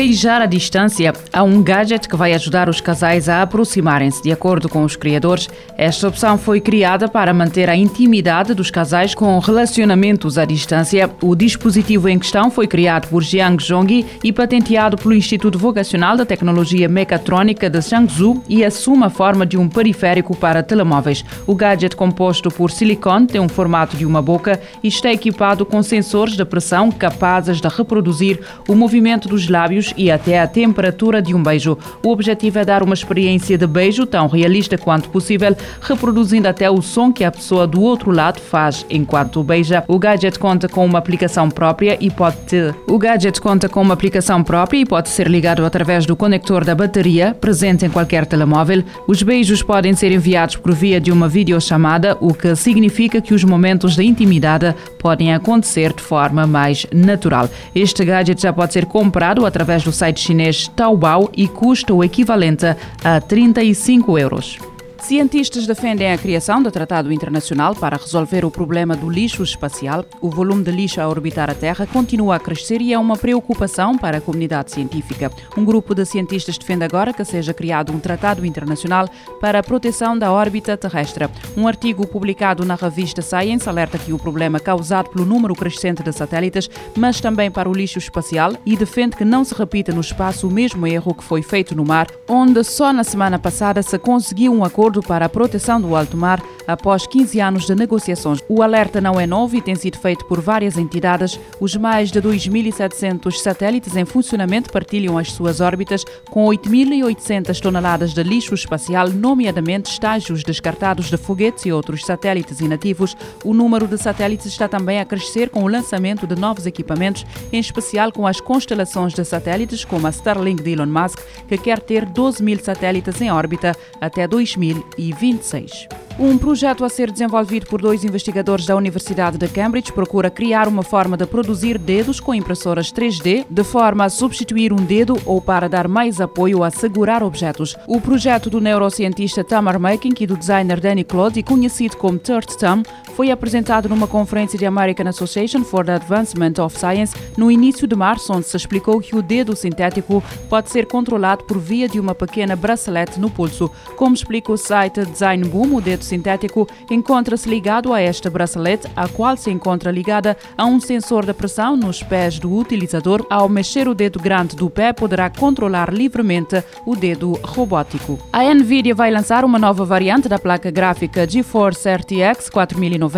Beijar à distância há um gadget que vai ajudar os casais a aproximarem-se. De acordo com os criadores, esta opção foi criada para manter a intimidade dos casais com relacionamentos à distância. O dispositivo em questão foi criado por Jiang Zhongyi e patenteado pelo Instituto Vocacional da Tecnologia Mecatrônica de Changzhou e assume a forma de um periférico para telemóveis. O gadget composto por silicone tem um formato de uma boca e está equipado com sensores de pressão capazes de reproduzir o movimento dos lábios e até a temperatura de um beijo. O objetivo é dar uma experiência de beijo tão realista quanto possível, reproduzindo até o som que a pessoa do outro lado faz enquanto beija. O gadget conta com uma aplicação própria e pode ter... O gadget conta com uma aplicação própria e pode ser ligado através do conector da bateria, presente em qualquer telemóvel. Os beijos podem ser enviados por via de uma videochamada, o que significa que os momentos de intimidade podem acontecer de forma mais natural. Este gadget já pode ser comprado através através do site chinês Taobao e custa o equivalente a 35 euros. Cientistas defendem a criação do Tratado Internacional para resolver o problema do lixo espacial. O volume de lixo a orbitar a Terra continua a crescer e é uma preocupação para a comunidade científica. Um grupo de cientistas defende agora que seja criado um Tratado Internacional para a proteção da órbita terrestre. Um artigo publicado na revista Science alerta que o problema causado pelo número crescente de satélites, mas também para o lixo espacial, e defende que não se repita no espaço o mesmo erro que foi feito no mar, onde só na semana passada se conseguiu um acordo acordo para a proteção do alto mar após 15 anos de negociações. O alerta não é novo e tem sido feito por várias entidades. Os mais de 2.700 satélites em funcionamento partilham as suas órbitas com 8.800 toneladas de lixo espacial, nomeadamente estágios descartados de foguetes e outros satélites inativos. O número de satélites está também a crescer com o lançamento de novos equipamentos, em especial com as constelações de satélites como a Starlink de Elon Musk, que quer ter 12 mil satélites em órbita até 2000 2026. Um projeto a ser desenvolvido por dois investigadores da Universidade de Cambridge procura criar uma forma de produzir dedos com impressoras 3D, de forma a substituir um dedo ou para dar mais apoio a segurar objetos. O projeto do neurocientista Tamar Making e do designer Danny Claude, conhecido como Third Thumb, foi apresentado numa conferência da American Association for the Advancement of Science no início de março, onde se explicou que o dedo sintético pode ser controlado por via de uma pequena bracelete no pulso. Como explica o site Design Boom, o dedo sintético encontra-se ligado a esta bracelete, a qual se encontra ligada a um sensor de pressão nos pés do utilizador. Ao mexer o dedo grande do pé, poderá controlar livremente o dedo robótico. A Nvidia vai lançar uma nova variante da placa gráfica GeForce RTX 4090.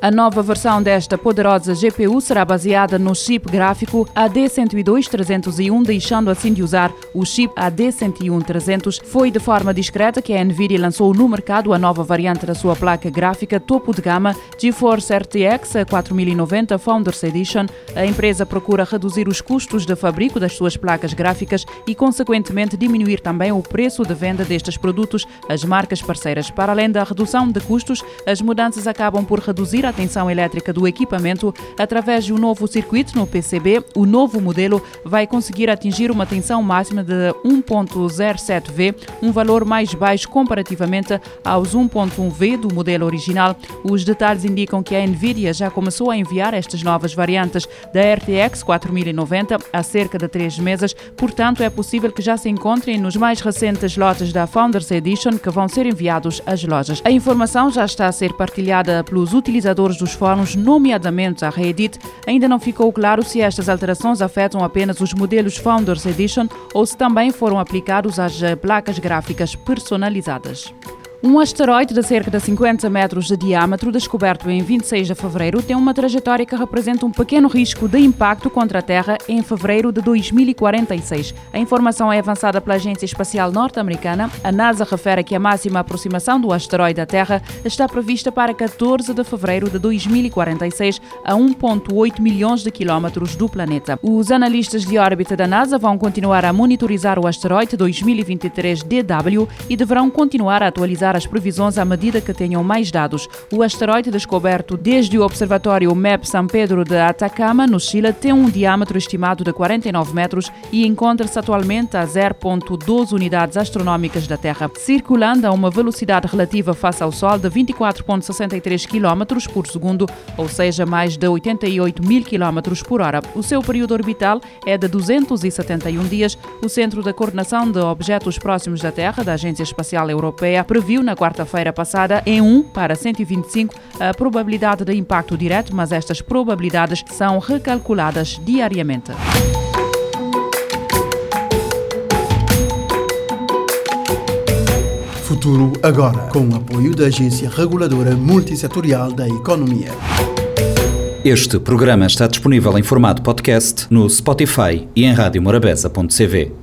A nova versão desta poderosa GPU será baseada no chip gráfico AD102-301, deixando assim de usar o chip AD101-300. Foi de forma discreta que a Nvidia lançou no mercado a nova variante da sua placa gráfica topo de gama GeForce RTX 4090 Founders Edition, a empresa procura reduzir os custos de fabrico das suas placas gráficas e, consequentemente, diminuir também o preço de venda destes produtos às marcas parceiras. Para além da redução de custos, as mudanças acabam por reduzir a tensão elétrica do equipamento através de um novo circuito no PCB. O novo modelo vai conseguir atingir uma tensão máxima de 1.07V, um valor mais baixo comparativamente aos 1.1 V do modelo original. Os detalhes indicam que a Nvidia já começou a enviar estas novas variantes da RTX 4090 há cerca de três meses, portanto é possível que já se encontrem nos mais recentes lotes da Founders Edition que vão ser enviados às lojas. A informação já está a ser partilhada pelos utilizadores dos fóruns, nomeadamente a Reddit. Ainda não ficou claro se estas alterações afetam apenas os modelos Founders Edition ou se também foram aplicados às placas gráficas personalizadas. Um asteroide de cerca de 50 metros de diâmetro, descoberto em 26 de fevereiro, tem uma trajetória que representa um pequeno risco de impacto contra a Terra em fevereiro de 2046. A informação é avançada pela Agência Espacial Norte-Americana. A NASA refere que a máxima aproximação do asteroide à Terra está prevista para 14 de fevereiro de 2046, a 1,8 milhões de quilómetros do planeta. Os analistas de órbita da NASA vão continuar a monitorizar o asteroide 2023 DW e deverão continuar a atualizar atualizar as previsões à medida que tenham mais dados. O asteroide descoberto desde o observatório MEP São Pedro de Atacama, no Chile, tem um diâmetro estimado de 49 metros e encontra-se atualmente a 0,12 unidades astronómicas da Terra, circulando a uma velocidade relativa face ao Sol de 24,63 km por segundo, ou seja, mais de 88 mil km por hora. O seu período orbital é de 271 dias. O Centro da Coordenação de Objetos Próximos da Terra, da Agência Espacial Europeia, previu na quarta-feira passada, em 1 para 125, a probabilidade de impacto direto, mas estas probabilidades são recalculadas diariamente. Futuro agora, com o apoio da Agência Reguladora Multissetorial da Economia. Este programa está disponível em formato podcast no Spotify e em radiomorabeza.cv.